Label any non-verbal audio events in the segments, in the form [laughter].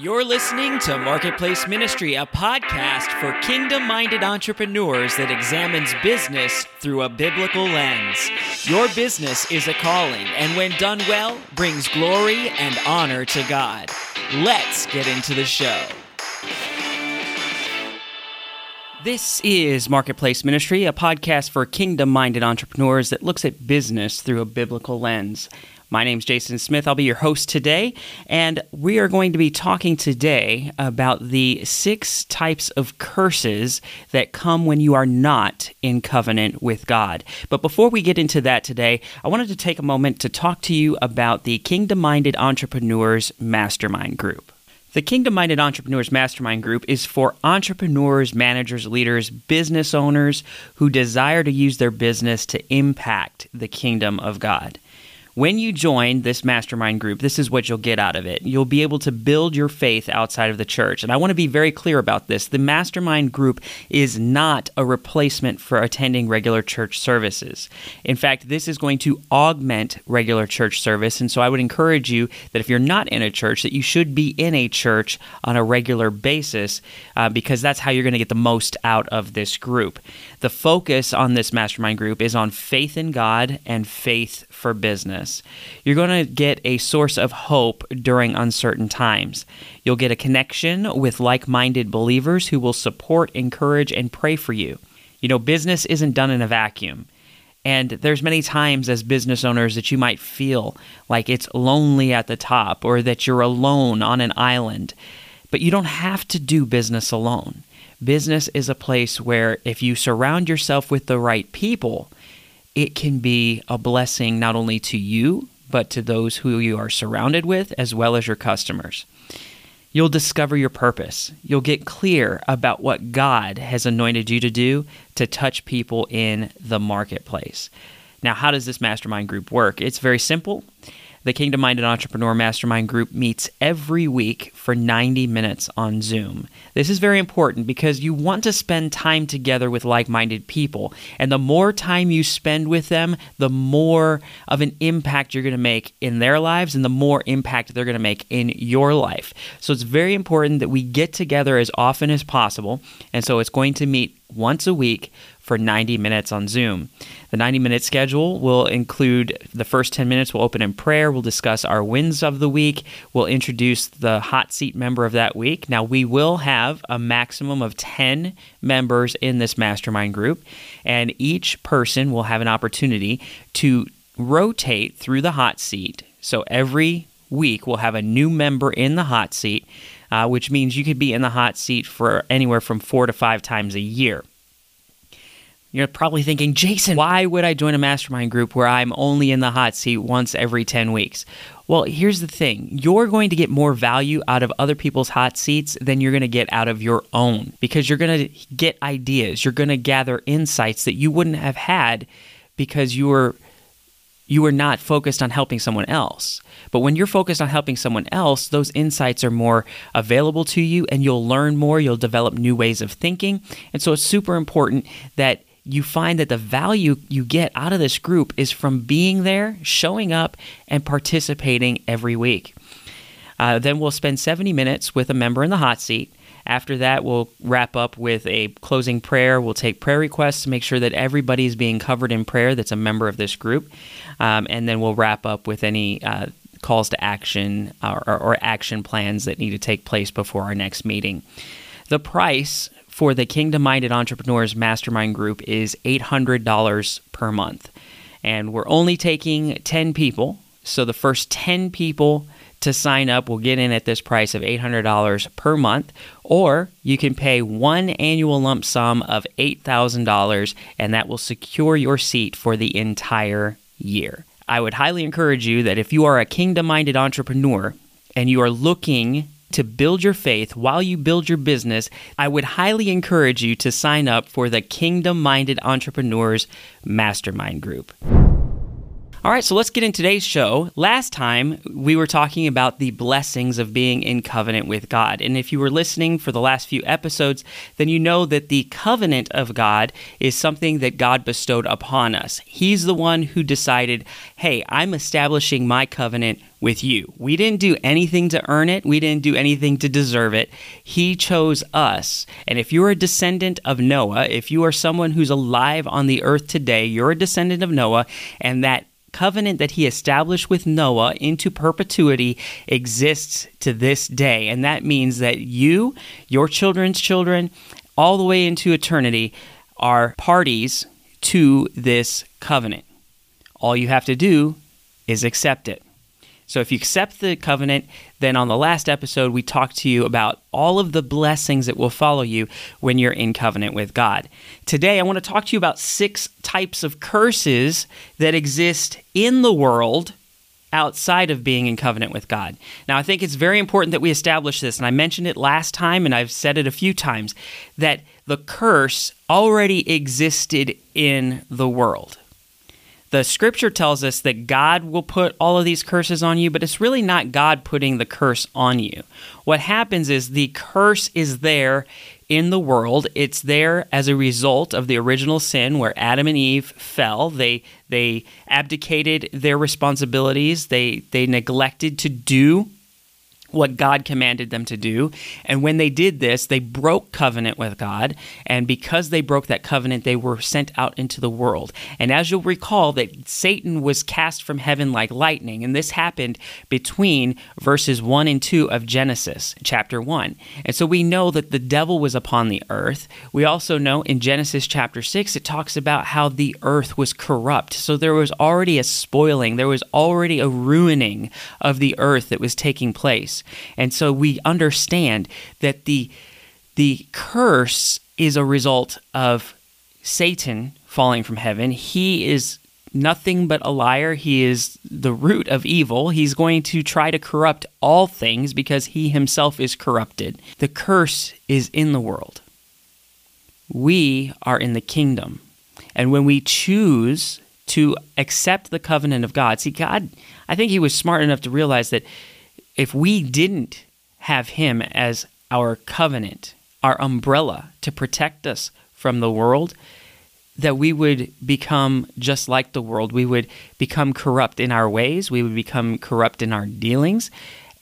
You're listening to Marketplace Ministry, a podcast for kingdom minded entrepreneurs that examines business through a biblical lens. Your business is a calling, and when done well, brings glory and honor to God. Let's get into the show. This is Marketplace Ministry, a podcast for kingdom minded entrepreneurs that looks at business through a biblical lens. My name is Jason Smith. I'll be your host today, and we are going to be talking today about the six types of curses that come when you are not in covenant with God. But before we get into that today, I wanted to take a moment to talk to you about the Kingdom Minded Entrepreneurs Mastermind Group. The Kingdom Minded Entrepreneurs Mastermind Group is for entrepreneurs, managers, leaders, business owners who desire to use their business to impact the kingdom of God. When you join this mastermind group, this is what you'll get out of it. You'll be able to build your faith outside of the church. And I want to be very clear about this. The mastermind group is not a replacement for attending regular church services. In fact, this is going to augment regular church service. And so I would encourage you that if you're not in a church, that you should be in a church on a regular basis uh, because that's how you're going to get the most out of this group. The focus on this mastermind group is on faith in God and faith for business. You're going to get a source of hope during uncertain times. You'll get a connection with like minded believers who will support, encourage, and pray for you. You know, business isn't done in a vacuum. And there's many times as business owners that you might feel like it's lonely at the top or that you're alone on an island. But you don't have to do business alone. Business is a place where if you surround yourself with the right people, it can be a blessing not only to you, but to those who you are surrounded with, as well as your customers. You'll discover your purpose. You'll get clear about what God has anointed you to do to touch people in the marketplace. Now, how does this mastermind group work? It's very simple. The Kingdom Minded Entrepreneur Mastermind Group meets every week for 90 minutes on Zoom. This is very important because you want to spend time together with like minded people. And the more time you spend with them, the more of an impact you're going to make in their lives and the more impact they're going to make in your life. So it's very important that we get together as often as possible. And so it's going to meet once a week for 90 minutes on Zoom. The 90 minute schedule will include the first 10 minutes, we'll open in prayer, we'll discuss our wins of the week, we'll introduce the hot seat member of that week. Now, we will have a maximum of 10 members in this mastermind group, and each person will have an opportunity to rotate through the hot seat. So every week, we'll have a new member in the hot seat. Uh, which means you could be in the hot seat for anywhere from four to five times a year. You're probably thinking, Jason, why would I join a mastermind group where I'm only in the hot seat once every 10 weeks? Well, here's the thing you're going to get more value out of other people's hot seats than you're going to get out of your own because you're going to get ideas. You're going to gather insights that you wouldn't have had because you were you were not focused on helping someone else. But when you're focused on helping someone else, those insights are more available to you and you'll learn more, you'll develop new ways of thinking. And so it's super important that you find that the value you get out of this group is from being there, showing up, and participating every week. Uh, then we'll spend 70 minutes with a member in the hot seat. After that, we'll wrap up with a closing prayer. We'll take prayer requests to make sure that everybody is being covered in prayer that's a member of this group. Um, and then we'll wrap up with any uh, calls to action or, or, or action plans that need to take place before our next meeting. The price for the Kingdom Minded Entrepreneurs Mastermind Group is $800 per month. And we're only taking 10 people. So the first 10 people to sign up will get in at this price of $800 per month, or you can pay one annual lump sum of $8,000, and that will secure your seat for the entire year. I would highly encourage you that if you are a kingdom minded entrepreneur and you are looking to build your faith while you build your business, I would highly encourage you to sign up for the Kingdom Minded Entrepreneurs Mastermind Group. All right, so let's get in today's show. Last time we were talking about the blessings of being in covenant with God. And if you were listening for the last few episodes, then you know that the covenant of God is something that God bestowed upon us. He's the one who decided, hey, I'm establishing my covenant with you. We didn't do anything to earn it, we didn't do anything to deserve it. He chose us. And if you're a descendant of Noah, if you are someone who's alive on the earth today, you're a descendant of Noah, and that covenant that he established with Noah into perpetuity exists to this day. And that means that you, your children's children, all the way into eternity are parties to this covenant. All you have to do is accept it. So if you accept the covenant, then on the last episode, we talked to you about all of the blessings that will follow you when you're in covenant with God. Today, I want to talk to you about six types of curses that exist in the world outside of being in covenant with God. Now, I think it's very important that we establish this, and I mentioned it last time, and I've said it a few times, that the curse already existed in the world. The scripture tells us that God will put all of these curses on you, but it's really not God putting the curse on you. What happens is the curse is there in the world. It's there as a result of the original sin where Adam and Eve fell. They they abdicated their responsibilities. They they neglected to do what God commanded them to do. And when they did this, they broke covenant with God. And because they broke that covenant, they were sent out into the world. And as you'll recall, that Satan was cast from heaven like lightning. And this happened between verses 1 and 2 of Genesis, chapter 1. And so we know that the devil was upon the earth. We also know in Genesis chapter 6, it talks about how the earth was corrupt. So there was already a spoiling, there was already a ruining of the earth that was taking place. And so we understand that the the curse is a result of Satan falling from heaven. He is nothing but a liar. He is the root of evil. He's going to try to corrupt all things because he himself is corrupted. The curse is in the world. We are in the kingdom. And when we choose to accept the covenant of God, see, God, I think he was smart enough to realize that if we didn't have Him as our covenant, our umbrella to protect us from the world, that we would become just like the world. We would become corrupt in our ways, we would become corrupt in our dealings,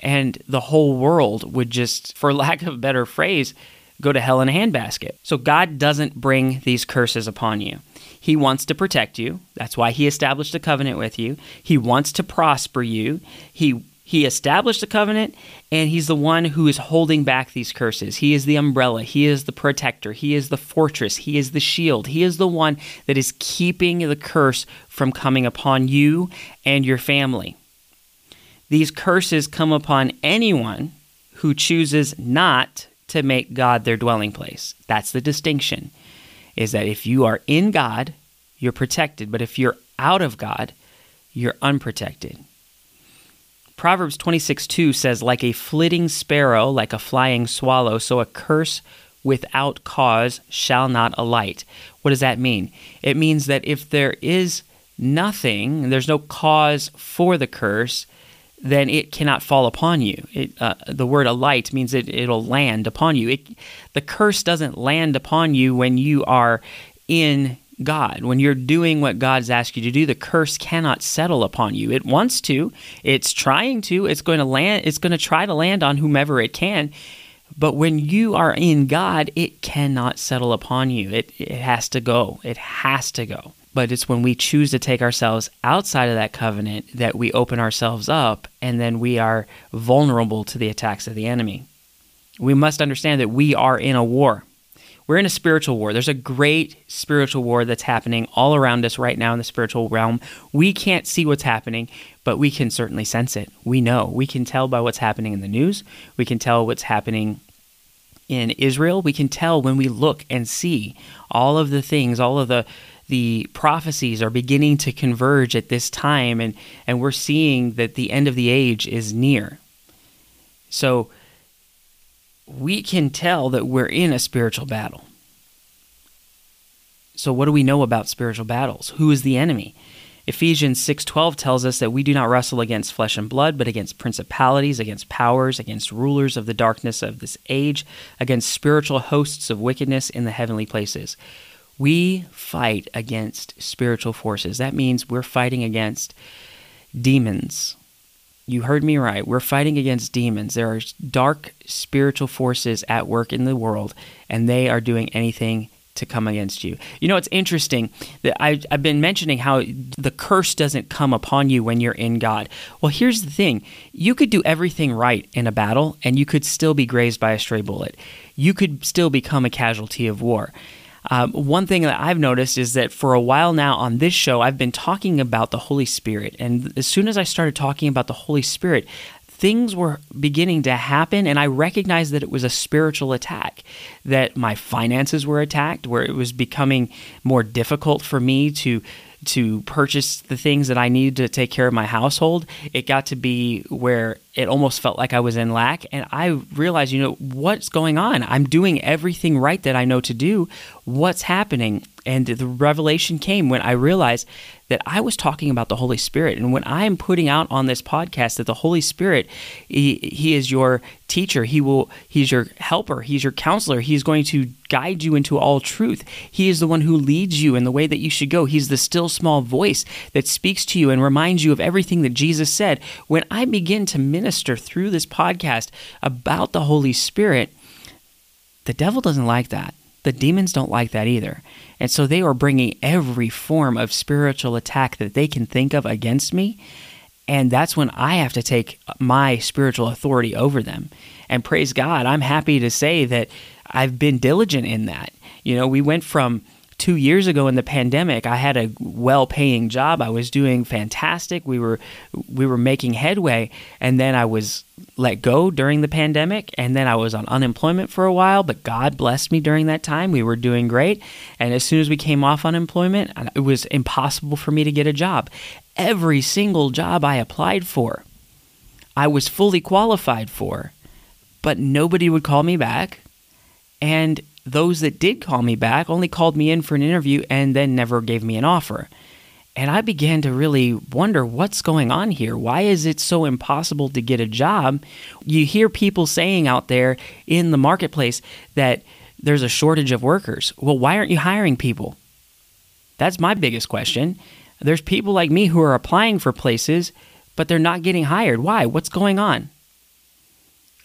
and the whole world would just, for [laughs] lack of a better phrase, go to hell in a handbasket. So God doesn't bring these curses upon you. He wants to protect you. That's why he established a covenant with you. He wants to prosper you. He he established the covenant, and He's the one who is holding back these curses. He is the umbrella. He is the protector. He is the fortress. He is the shield. He is the one that is keeping the curse from coming upon you and your family. These curses come upon anyone who chooses not to make God their dwelling place. That's the distinction. Is that if you are in God, you're protected, but if you're out of God, you're unprotected. Proverbs 26 2 says, Like a flitting sparrow, like a flying swallow, so a curse without cause shall not alight. What does that mean? It means that if there is nothing, there's no cause for the curse, then it cannot fall upon you. It, uh, the word alight means it, it'll land upon you. It, the curse doesn't land upon you when you are in God. When you're doing what God's asked you to do, the curse cannot settle upon you. It wants to, it's trying to, it's going to land, it's going to try to land on whomever it can. But when you are in God, it cannot settle upon you. It, it has to go. It has to go. But it's when we choose to take ourselves outside of that covenant that we open ourselves up and then we are vulnerable to the attacks of the enemy. We must understand that we are in a war. We're in a spiritual war. There's a great spiritual war that's happening all around us right now in the spiritual realm. We can't see what's happening, but we can certainly sense it. We know. We can tell by what's happening in the news. We can tell what's happening in Israel. We can tell when we look and see all of the things, all of the the prophecies are beginning to converge at this time and and we're seeing that the end of the age is near. So we can tell that we're in a spiritual battle. So, what do we know about spiritual battles? Who is the enemy? Ephesians 6:12 tells us that we do not wrestle against flesh and blood, but against principalities, against powers, against rulers of the darkness of this age, against spiritual hosts of wickedness in the heavenly places. We fight against spiritual forces. That means we're fighting against demons. You heard me right. We're fighting against demons. There are dark spiritual forces at work in the world, and they are doing anything to come against you. You know, it's interesting that I, have been mentioning how the curse doesn't come upon you when you're in God. Well, here's the thing you could do everything right in a battle, and you could still be grazed by a stray bullet. You could still become a casualty of war. Um, one thing that I've noticed is that for a while now on this show, I've been talking about the Holy Spirit. And as soon as I started talking about the Holy Spirit, things were beginning to happen and I recognized that it was a spiritual attack, that my finances were attacked, where it was becoming more difficult for me to to purchase the things that I needed to take care of my household. It got to be where it almost felt like I was in lack and I realized, you know, what's going on? I'm doing everything right that I know to do. What's happening? And the revelation came when I realized that I was talking about the Holy Spirit. And when I'm putting out on this podcast that the Holy Spirit, he, he, is your teacher, he will he's your helper, he's your counselor, he's going to guide you into all truth. He is the one who leads you in the way that you should go. He's the still small voice that speaks to you and reminds you of everything that Jesus said. When I begin to minister through this podcast about the Holy Spirit, the devil doesn't like that. The demons don't like that either. And so they are bringing every form of spiritual attack that they can think of against me. And that's when I have to take my spiritual authority over them. And praise God, I'm happy to say that I've been diligent in that. You know, we went from two years ago in the pandemic, I had a well-paying job. I was doing fantastic. We were we were making headway, and then I was let go during the pandemic, and then I was on unemployment for a while. But God blessed me during that time. We were doing great, and as soon as we came off unemployment, it was impossible for me to get a job. Every single job I applied for, I was fully qualified for, but nobody would call me back, and those that did call me back only called me in for an interview and then never gave me an offer. And I began to really wonder what's going on here. Why is it so impossible to get a job? You hear people saying out there in the marketplace that there's a shortage of workers. Well, why aren't you hiring people? That's my biggest question. There's people like me who are applying for places, but they're not getting hired. Why? What's going on?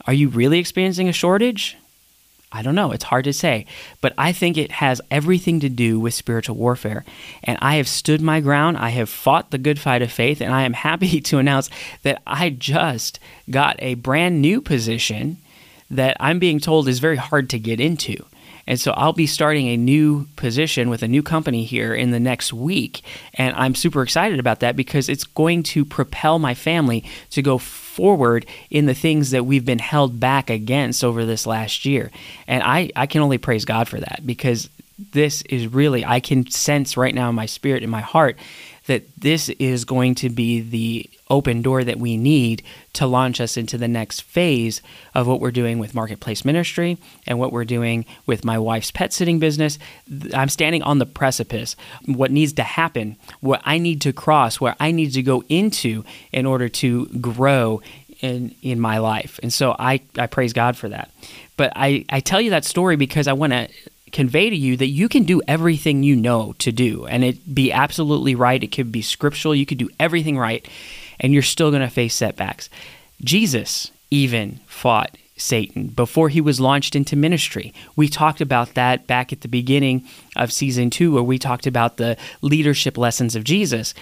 Are you really experiencing a shortage? I don't know. It's hard to say. But I think it has everything to do with spiritual warfare. And I have stood my ground. I have fought the good fight of faith. And I am [laughs] happy to announce that I just got a brand new position that I'm being told is very hard to get into. And so I'll be starting a new position with a new company here in the next week. And I'm super excited about that because it's going to propel my family to go forward in the things that we've been held back against over this last year. And I, I can only praise God for that because this is really, I can sense right now in my spirit, in my heart, that this is going to be the open door that we need to launch us into the next phase of what we're doing with marketplace ministry and what we're doing with my wife's pet sitting business. I'm standing on the precipice. What needs to happen, what I need to cross, where I need to go into in order to grow in in my life. And so I, I praise God for that. But I, I tell you that story because I want to convey to you that you can do everything you know to do and it be absolutely right. It could be scriptural. You could do everything right and you're still going to face setbacks. Jesus even fought Satan before he was launched into ministry. We talked about that back at the beginning of season two, where we talked about the leadership lessons of Jesus.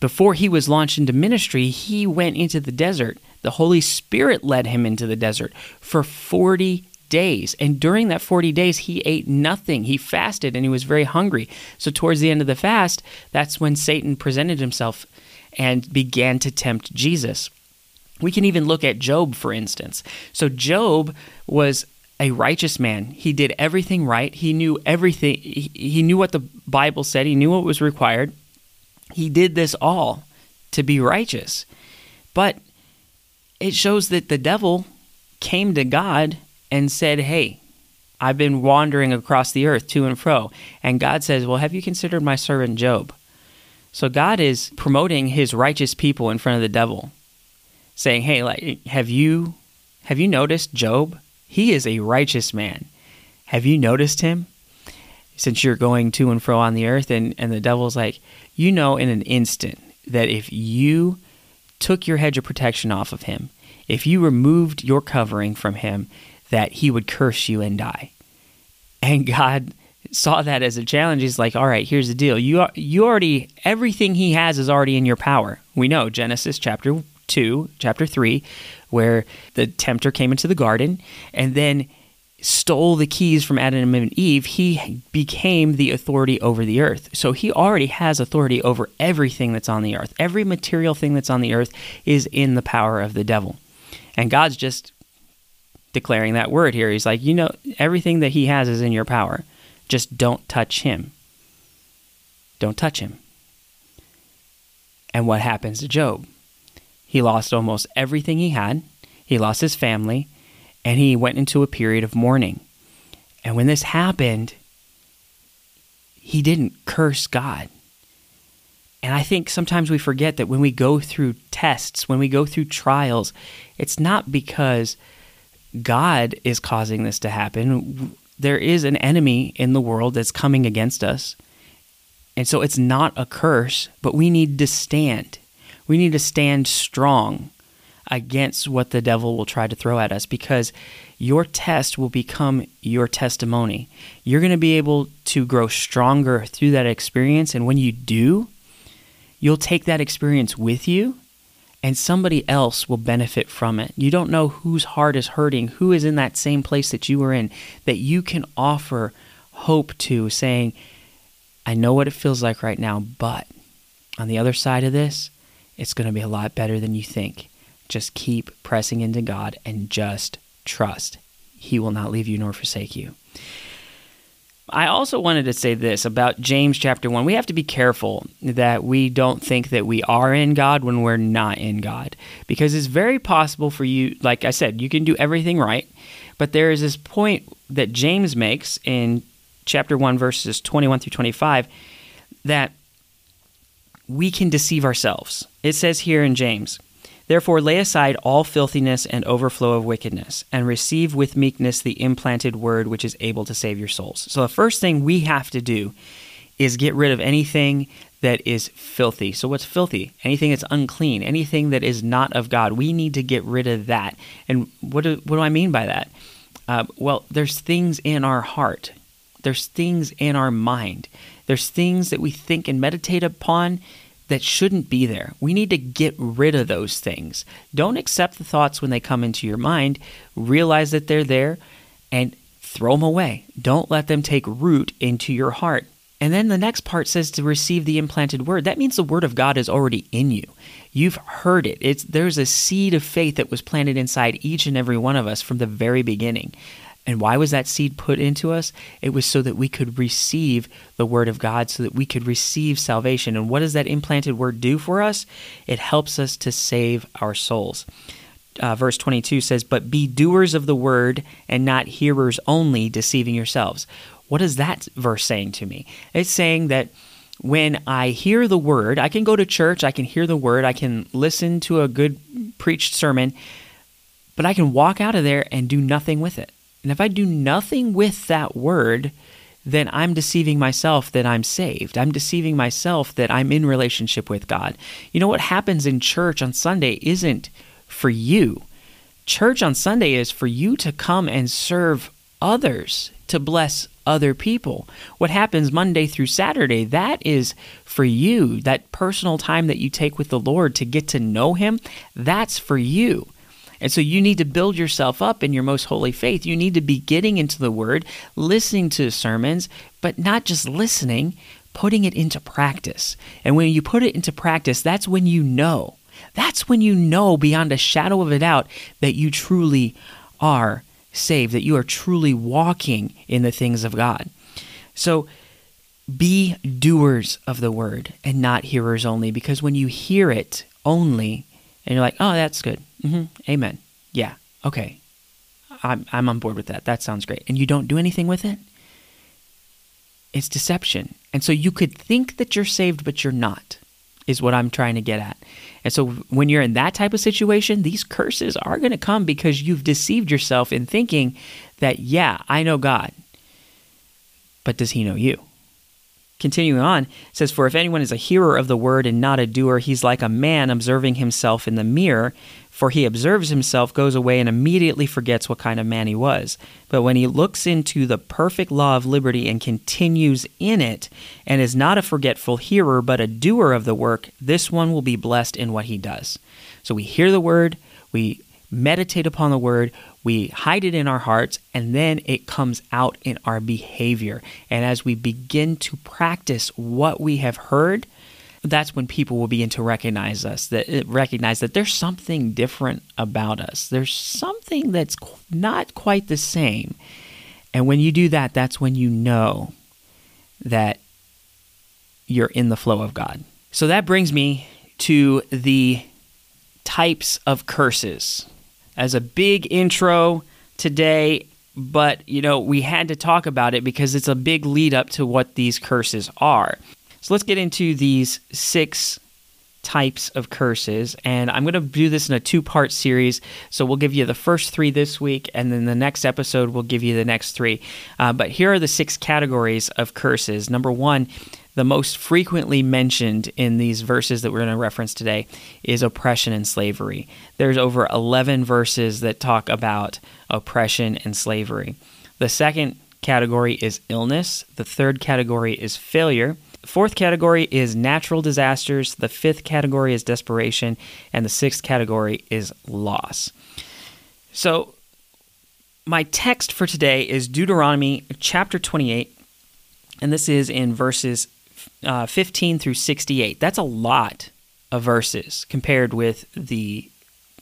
Before he was launched into ministry, he went into the desert. The Holy Spirit led him into the desert for 40 days. And during that 40 days, he ate nothing. He fasted and he was very hungry. So, towards the end of the fast, that's when Satan presented himself and began to tempt Jesus. We can even look at Job, for instance. So, Job was a righteous man. He did everything right. He knew everything. He, knew what the Bible said. He knew what was required. He did this all to be righteous. But it shows that the devil came to God and said, Hey, I've been wandering across the earth to and fro. And God says, Well, have you considered my servant Job? So God is promoting his righteous people in front of the devil, saying, "Hey, like have you have you noticed Job? He is a righteous man. Have you noticed him? Since you're going to and fro on the earth and and the devil's like, you know in an instant that if you took your hedge of protection off of him, if you removed your covering from him, that he would curse you and die. And God saw that as a challenge. He's like, all right, here's the deal. You, are, you already, everything he has is already in your power. We know Genesis chapter 2, chapter 3, where the tempter came into the garden and then stole the keys from Adam and Eve, he became the authority over the earth. So he already has authority over everything that's on the earth. Every material thing that's on the earth is in the power of the devil. And God's just declaring that word here. He's like, you know, everything that he has is in your power. Just don't touch him. Don't touch him. And what happens to Job? He lost almost everything he had. He lost his family and he went into a period of mourning. And when this happened, he didn't curse God. And I think sometimes we forget that when we go through tests, when we go through trials, it's not because God is causing this to happen. There is an enemy in the world that's coming against us. And so it's not a curse, but we need to stand. We need to stand strong against what the devil will try to throw at us because your test will become your testimony. You're going to be able to grow stronger through that experience. And when you do, you'll take that experience with you and somebody else will benefit from it. You don't know whose heart is hurting, who is in that same place that you were in, that you can offer hope to, saying, I know what it feels like right now, but on the other side of this, it's going to be a lot better than you think. Just keep pressing into God and just trust. He will not leave you nor forsake you. I also wanted to say this about James chapter 1. We have to be careful that we don't think that we are in God when we're not in God. Because it's very possible for you, like I said, you can do everything right. But there is this point that James makes in chapter 1, verses 21 through 25, that we can deceive ourselves. It says here in James, Therefore, lay aside all filthiness and overflow of wickedness, and receive with meekness the implanted word which is able to save your souls. So, the first thing we have to do is get rid of anything that is filthy. So, what's filthy? Anything that's unclean, anything that is not of God. We need to get rid of that. And what do, what do I mean by that? Uh, well, there's things in our heart, there's things in our mind, there's things that we think and meditate upon that shouldn't be there. We need to get rid of those things. Don't accept the thoughts when they come into your mind. Realize that they're there and throw them away. Don't let them take root into your heart. And then the next part says to receive the implanted word. That means the word of God is already in you. You've heard it. It's there's a seed of faith that was planted inside each and every one of us from the very beginning. And why was that seed put into us? It was so that we could receive the Word of God, so that we could receive salvation. And what does that implanted Word do for us? It helps us to save our souls. Uh, verse 22 says, But be doers of the Word and not hearers only, deceiving yourselves. What is that verse saying to me? It's saying that when I hear the Word, I can go to church, I can hear the Word, I can listen to a good preached sermon, but I can walk out of there and do nothing with it. And if I do nothing with that word, then I'm deceiving myself that I'm saved. I'm deceiving myself that I'm in relationship with God. You know what happens in church on Sunday isn't for you. Church on Sunday is for you to come and serve others, to bless other people. What happens Monday through Saturday, that is for you. That personal time that you take with the Lord to get to know Him, that's for you. And so you need to build yourself up in your most holy faith. You need to be getting into the word, listening to sermons, but not just listening, putting it into practice. And when you put it into practice, that's when you know. That's when you know beyond a shadow of a doubt that you truly are saved, that you are truly walking in the things of God. So be doers of the word and not hearers only, because when you hear it only, and you're like, oh, that's good. Mm-hmm. Amen. Yeah. Okay. I'm, I'm on board with that. That sounds great. And you don't do anything with it? It's deception. And so you could think that you're saved, but you're not, is what I'm trying to get at. And so when you're in that type of situation, these curses are going to come because you've deceived yourself in thinking that, yeah, I know God, but does he know you? Continuing on, says, For if anyone is a hearer of the word and not a doer, he's like a man observing himself in the mirror. For he observes himself, goes away, and immediately forgets what kind of man he was. But when he looks into the perfect law of liberty and continues in it, and is not a forgetful hearer, but a doer of the work, this one will be blessed in what he does. So we hear the word, we meditate upon the word, we hide it in our hearts, and then it comes out in our behavior. And as we begin to practice what we have heard, that's when people will begin to recognize us that uh, recognize that there's something different about us. There's something that's not quite the same. And when you do that that's when you know that you're in the flow of god. So that brings me to the types of curses. As a big intro today, but you know, we had to talk about it because it's a big lead up to what these curses are. So let's get into these six types of curses. And I'm going to do this in a two part series. So we'll give you the first three this week, and then the next episode, we'll give you the next three. Uh, but here are the six categories of curses. Number one, the most frequently mentioned in these verses that we're going to reference today is oppression and slavery. There's over 11 verses that talk about oppression and slavery. The second category is illness, the third category is failure. Fourth category is natural disasters, the fifth category is desperation, and the sixth category is loss. So, my text for today is Deuteronomy chapter 28, and this is in verses uh, 15 through 68. That's a lot of verses compared with the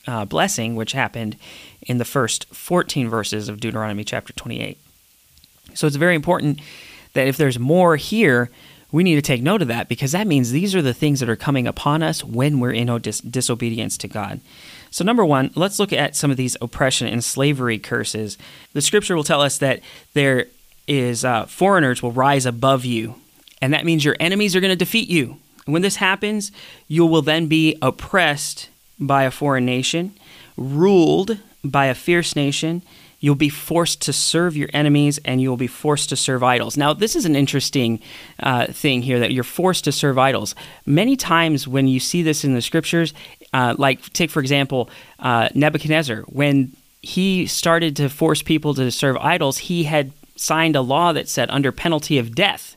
uh, blessing, which happened in the first 14 verses of Deuteronomy chapter 28. So it's very important that if there's more here, we need to take note of that because that means these are the things that are coming upon us when we're in dis- disobedience to God. So, number one, let's look at some of these oppression and slavery curses. The scripture will tell us that there is uh, foreigners will rise above you and that means your enemies are going to defeat you. And when this happens, you will then be oppressed by a foreign nation, ruled by a fierce nation. You'll be forced to serve your enemies and you'll be forced to serve idols. Now, this is an interesting uh, thing here that you're forced to serve idols. Many times when you see this in the scriptures, uh, like take for example uh, Nebuchadnezzar, when he started to force people to serve idols, he had signed a law that said under penalty of death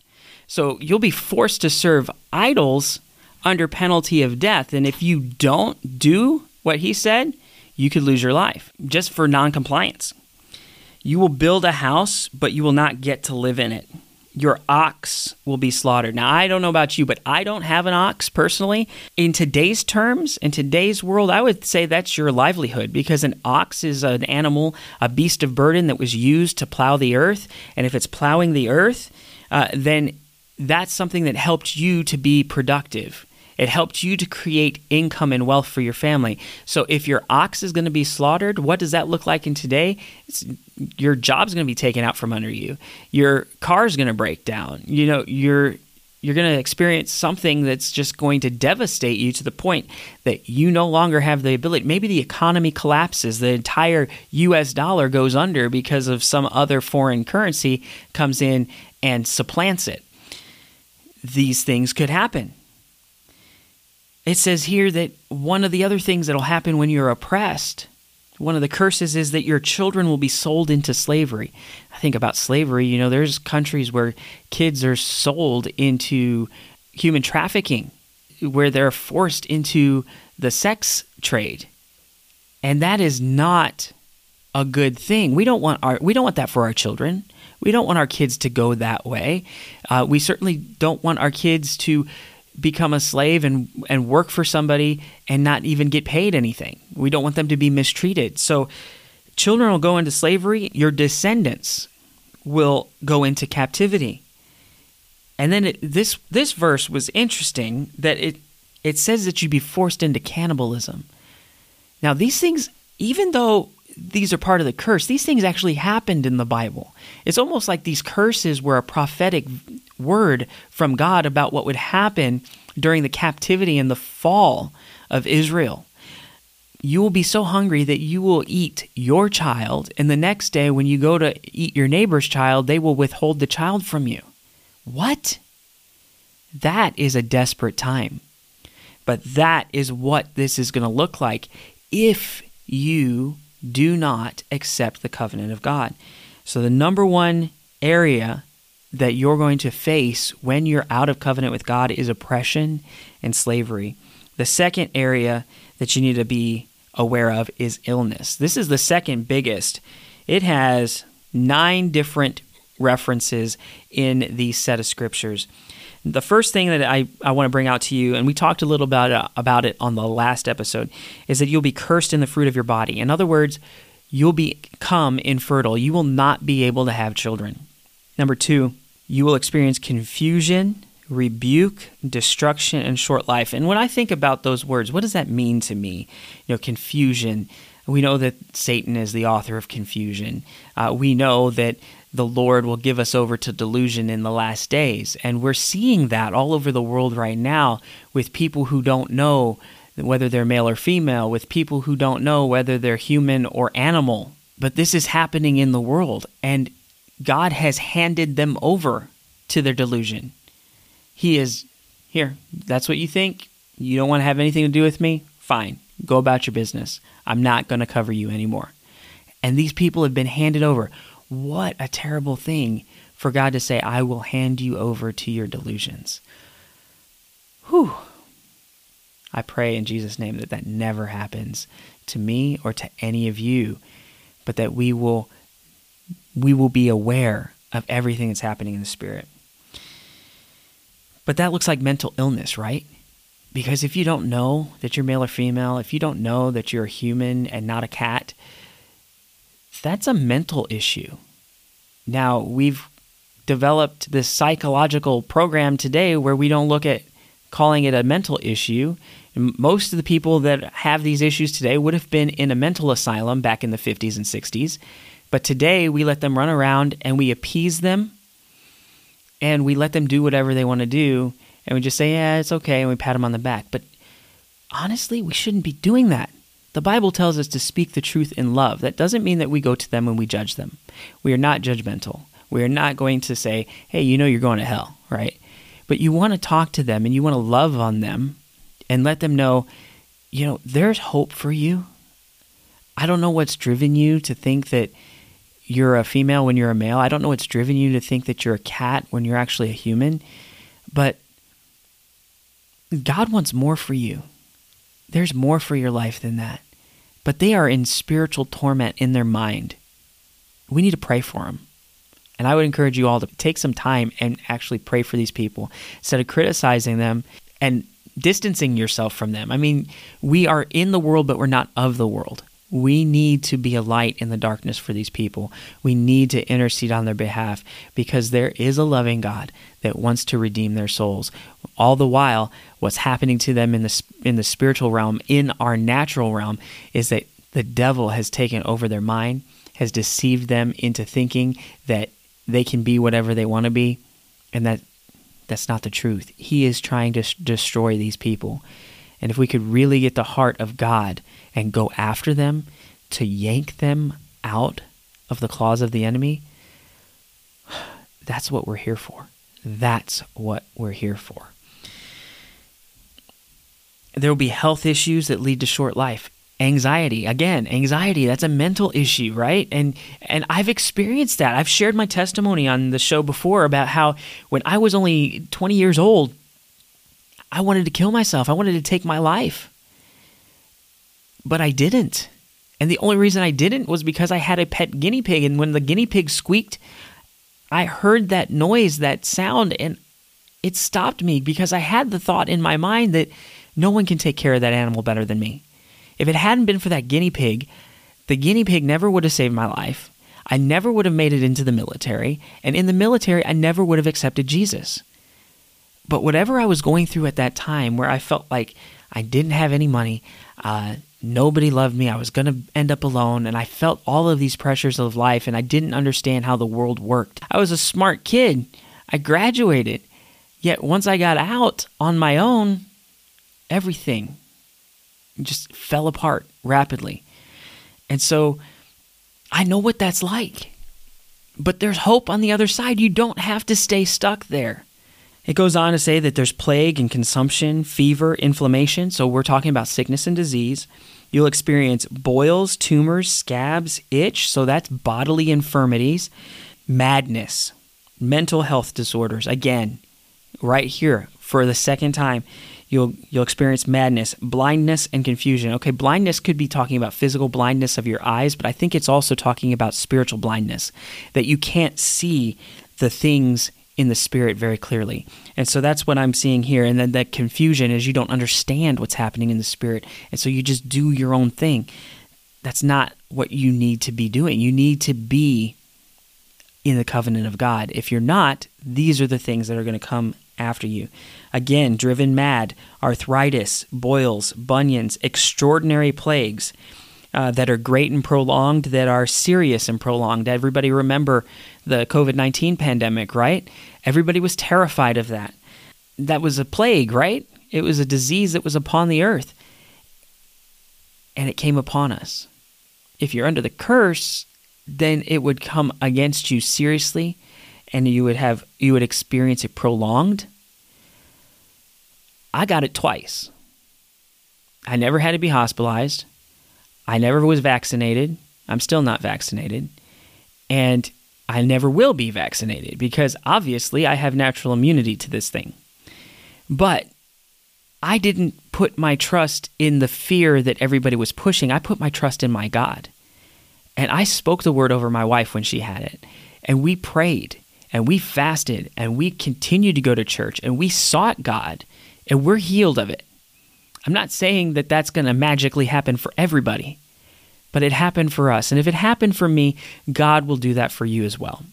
so you'll be forced to serve idols under penalty of death. And if you don't do what he said, you could lose your life just for noncompliance. You will build a house, but you will not get to live in it. Your ox will be slaughtered. Now, I don't know about you, but I don't have an ox personally. In today's terms, in today's world, I would say that's your livelihood because an ox is an animal, a beast of burden that was used to plow the earth. And if it's plowing the earth, uh, then that's something that helped you to be productive. It helped you to create income and wealth for your family. So if your ox is going to be slaughtered, what does that look like in today? It's, your job's going to be taken out from under you. Your car's going to break down. You know, you're you're going to experience something that's just going to devastate you to the point that you no longer have the ability. Maybe the economy collapses, the entire US dollar goes under because of some other foreign currency comes in and supplants it these things could happen. It says here that one of the other things that'll happen when you're oppressed, one of the curses is that your children will be sold into slavery. I think about slavery, you know, there's countries where kids are sold into human trafficking, where they're forced into the sex trade. And that is not a good thing. We don't want our we don't want that for our children. We don't want our kids to go that way. Uh, we certainly don't want our kids to become a slave and, and work for somebody and not even get paid anything. We don't want them to be mistreated. So, children will go into slavery, your descendants will go into captivity. And then it, this this verse was interesting that it it says that you'd be forced into cannibalism. Now these things, even though these are part of the curse. These things actually happened in the Bible. It's almost like these curses were a prophetic word from God about what would happen during the captivity and the fall of Israel. You will be so hungry that you will eat your child, and the next day, when you go to eat your neighbor's child, they will withhold the child from you. What? That is a desperate time. But that is what this is going to look like if you do not accept the covenant of God. So, the number one area that you're going to face when you're out of covenant with God is oppression and slavery. The second area that you need to be aware of is illness. This is the second biggest. It has nine different references in these set of scriptures. The first thing that I, I want to bring out to you, and we talked a little about, uh, about it on the last episode, is that you'll be cursed in the fruit of your body. In other words, you'll become infertile. You will not be able to have children. Number two, you will experience confusion, rebuke, destruction, and short life. And when I think about those words, what does that mean to me? You know, confusion. We know that Satan is the author of confusion. Uh, we know that the Lord will give us over to delusion in the last days. And we're seeing that all over the world right now with people who don't know whether they're male or female, with people who don't know whether they're human or animal. But this is happening in the world, and God has handed them over to their delusion. He is, here, that's what you think? You don't want to have anything to do with me? Fine, go about your business. I'm not going to cover you anymore. And these people have been handed over. What a terrible thing for God to say, I will hand you over to your delusions. Whew. I pray in Jesus' name that that never happens to me or to any of you, but that we will we will be aware of everything that's happening in the spirit. But that looks like mental illness, right? Because if you don't know that you're male or female, if you don't know that you're a human and not a cat, that's a mental issue. Now, we've developed this psychological program today where we don't look at calling it a mental issue. most of the people that have these issues today would have been in a mental asylum back in the 50s and 60s. But today we let them run around and we appease them and we let them do whatever they want to do and we just say, yeah, it's okay, and we pat them on the back. But honestly, we shouldn't be doing that. The Bible tells us to speak the truth in love. That doesn't mean that we go to them and we judge them. We are not judgmental. We are not going to say, hey, you know you're going to hell, right? But you want to talk to them and you want to love on them and let them know, you know, there's hope for you. I don't know what's driven you to think that you're a female when you're a male. I don't know what's driven you to think that you're a cat when you're actually a human. But God wants more for you. There's more for your life than that. But they are in spiritual torment in their mind. We need to pray for them. And I would encourage you all to take some time and actually pray for these people instead of criticizing them and distancing yourself from them. I mean, we are in the world, but we're not of the world. We need to be a light in the darkness for these people. We need to intercede on their behalf because there is a loving God that wants to redeem their souls. All the while, what's happening to them in the in the spiritual realm, in our natural realm, is that the devil has taken over their mind, has deceived them into thinking that they can be whatever they want to be, and that that's not the truth. He is trying to destroy these people. And if we could really get the heart of God and go after them to yank them out of the claws of the enemy, that's what we're here for. That's what we're here for. There will be health issues that lead to short life. Anxiety, again, anxiety, that's a mental issue, right? And and I've experienced that. I've shared my testimony on the show before about how when I was only 20 years old, I wanted to kill myself. I wanted to take my life. But I didn't. And the only reason I didn't was because I had a pet guinea pig. And when the guinea pig squeaked, I heard that noise, that sound, and it stopped me because I had the thought in my mind that no one can take care of that animal better than me. If it hadn't been for that guinea pig, the guinea pig never would have saved my life. I never would have made it into the military. And in the military, I never would have accepted Jesus. But whatever I was going through at that time, where I felt like I didn't have any money, uh, nobody loved me, I was going to end up alone, and I felt all of these pressures of life, and I didn't understand how the world worked. I was a smart kid. I graduated. Yet once I got out on my own, everything just fell apart rapidly. And so I know what that's like. But there's hope on the other side. You don't have to stay stuck there. It goes on to say that there's plague and consumption, fever, inflammation. So we're talking about sickness and disease. You'll experience boils, tumors, scabs, itch. So that's bodily infirmities, madness, mental health disorders. Again, right here for the second time, you'll you'll experience madness, blindness and confusion. Okay, blindness could be talking about physical blindness of your eyes, but I think it's also talking about spiritual blindness that you can't see the things in the spirit very clearly. And so that's what I'm seeing here. And then that confusion is you don't understand what's happening in the spirit. And so you just do your own thing. That's not what you need to be doing. You need to be in the covenant of God. If you're not, these are the things that are going to come after you. Again, driven mad, arthritis, boils, bunions, extraordinary plagues. Uh, that are great and prolonged, that are serious and prolonged. Everybody remember the COVID 19 pandemic, right? Everybody was terrified of that. That was a plague, right? It was a disease that was upon the earth. And it came upon us. If you're under the curse, then it would come against you seriously and you would have you would experience it prolonged. I got it twice. I never had to be hospitalized. I never was vaccinated. I'm still not vaccinated. And I never will be vaccinated because obviously I have natural immunity to this thing. But I didn't put my trust in the fear that everybody was pushing. I put my trust in my God. And I spoke the word over my wife when she had it. And we prayed and we fasted and we continued to go to church and we sought God and we're healed of it. I'm not saying that that's going to magically happen for everybody, but it happened for us. And if it happened for me, God will do that for you as well.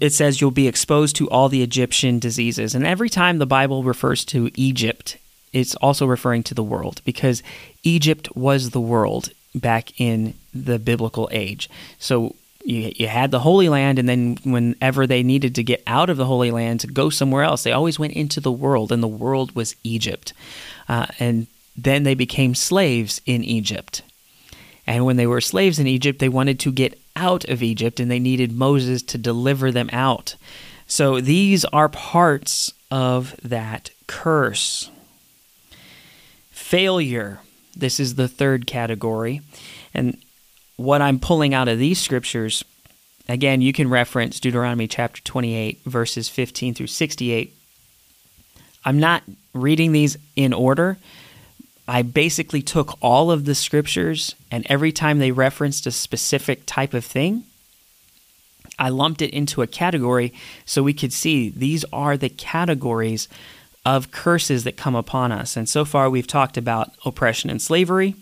It says you'll be exposed to all the Egyptian diseases. And every time the Bible refers to Egypt, it's also referring to the world because Egypt was the world back in the biblical age. So you, you had the Holy Land, and then whenever they needed to get out of the Holy Land to go somewhere else, they always went into the world, and the world was Egypt. Uh, and then they became slaves in Egypt. And when they were slaves in Egypt, they wanted to get out of Egypt, and they needed Moses to deliver them out. So these are parts of that curse. Failure. This is the third category. And what I'm pulling out of these scriptures, again, you can reference Deuteronomy chapter 28, verses 15 through 68. I'm not reading these in order. I basically took all of the scriptures, and every time they referenced a specific type of thing, I lumped it into a category so we could see these are the categories of curses that come upon us. And so far, we've talked about oppression and slavery,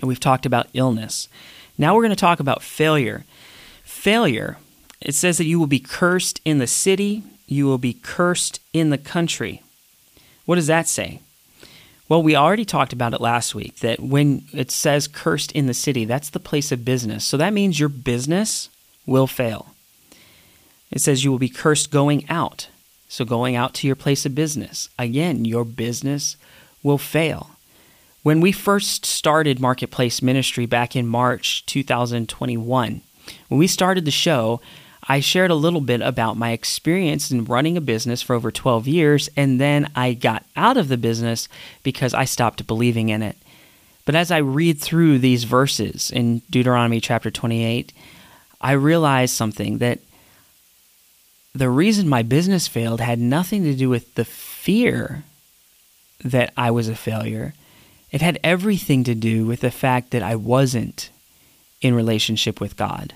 and we've talked about illness. Now we're going to talk about failure. Failure, it says that you will be cursed in the city, you will be cursed in the country. What does that say? Well, we already talked about it last week that when it says cursed in the city, that's the place of business. So that means your business will fail. It says you will be cursed going out. So going out to your place of business. Again, your business will fail. When we first started Marketplace Ministry back in March 2021, when we started the show, I shared a little bit about my experience in running a business for over 12 years, and then I got out of the business because I stopped believing in it. But as I read through these verses in Deuteronomy chapter 28, I realized something that the reason my business failed had nothing to do with the fear that I was a failure. It had everything to do with the fact that I wasn't in relationship with God.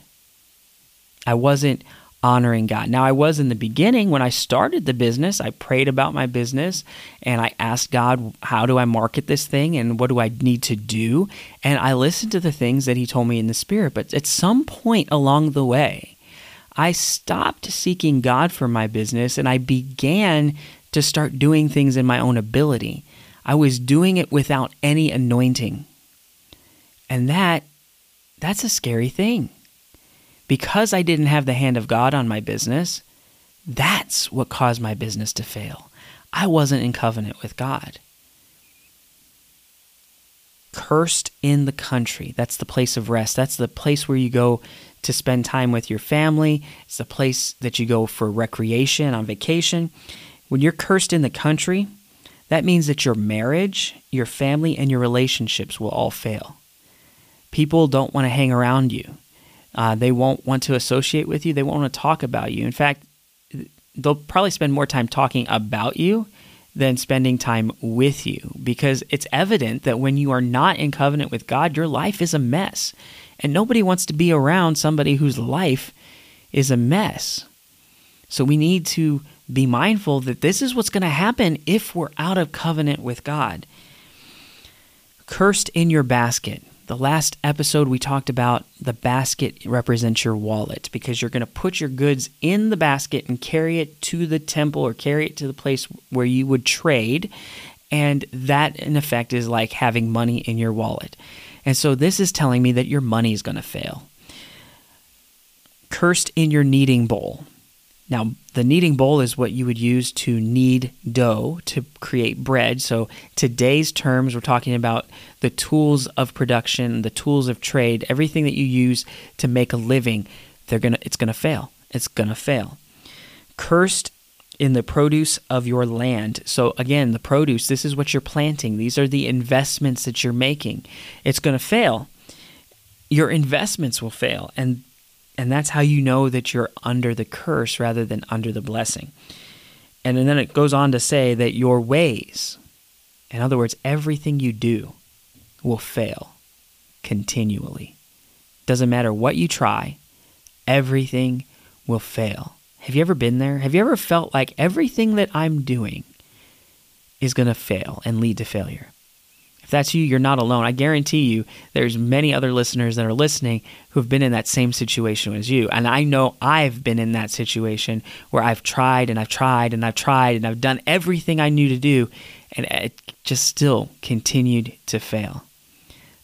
I wasn't honoring God. Now, I was in the beginning when I started the business. I prayed about my business and I asked God, how do I market this thing and what do I need to do? And I listened to the things that He told me in the Spirit. But at some point along the way, I stopped seeking God for my business and I began to start doing things in my own ability. I was doing it without any anointing. And that that's a scary thing. Because I didn't have the hand of God on my business, That's what caused my business to fail. I wasn't in covenant with God. Cursed in the country. That's the place of rest. That's the place where you go to spend time with your family. It's the place that you go for recreation, on vacation. When you're cursed in the country, that means that your marriage, your family, and your relationships will all fail. People don't want to hang around you. Uh, they won't want to associate with you. They won't want to talk about you. In fact, they'll probably spend more time talking about you than spending time with you because it's evident that when you are not in covenant with God, your life is a mess. And nobody wants to be around somebody whose life is a mess. So we need to be mindful that this is what's going to happen if we're out of covenant with God. Cursed in your basket. The last episode, we talked about the basket represents your wallet because you're going to put your goods in the basket and carry it to the temple or carry it to the place where you would trade. And that, in effect, is like having money in your wallet. And so, this is telling me that your money is going to fail. Cursed in your kneading bowl. Now, the kneading bowl is what you would use to knead dough to create bread. So, today's terms, we're talking about the tools of production, the tools of trade, everything that you use to make a living. They're gonna, it's gonna fail. It's gonna fail. Cursed in the produce of your land. So, again, the produce, this is what you're planting. These are the investments that you're making. It's gonna fail. Your investments will fail. And and that's how you know that you're under the curse rather than under the blessing. And then it goes on to say that your ways, in other words, everything you do, will fail continually. Doesn't matter what you try, everything will fail. Have you ever been there? Have you ever felt like everything that I'm doing is going to fail and lead to failure? That's you, you're not alone. I guarantee you there's many other listeners that are listening who have been in that same situation as you. And I know I've been in that situation where I've tried and I've tried and I've tried and I've done everything I knew to do and it just still continued to fail.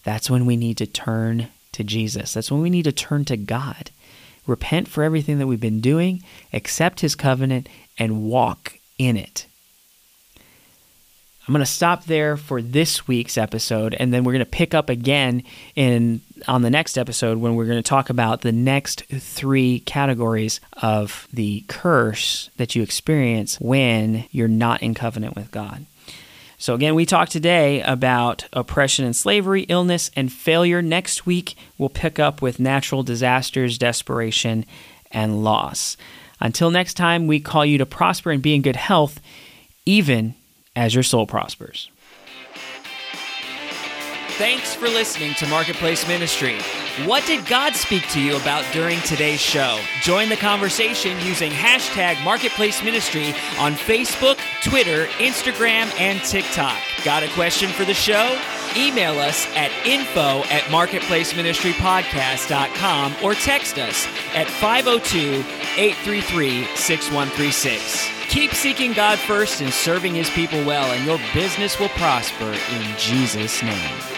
That's when we need to turn to Jesus. That's when we need to turn to God. Repent for everything that we've been doing, accept his covenant, and walk in it. I'm going to stop there for this week's episode, and then we're going to pick up again in on the next episode when we're going to talk about the next three categories of the curse that you experience when you're not in covenant with God. So, again, we talked today about oppression and slavery, illness and failure. Next week, we'll pick up with natural disasters, desperation, and loss. Until next time, we call you to prosper and be in good health, even as your soul prospers. Thanks for listening to Marketplace Ministry. What did God speak to you about during today's show? Join the conversation using hashtag Marketplace Ministry on Facebook, Twitter, Instagram, and TikTok. Got a question for the show? Email us at info at marketplaceministrypodcast.com or text us at 502 833 6136. Keep seeking God first and serving His people well, and your business will prosper in Jesus' name.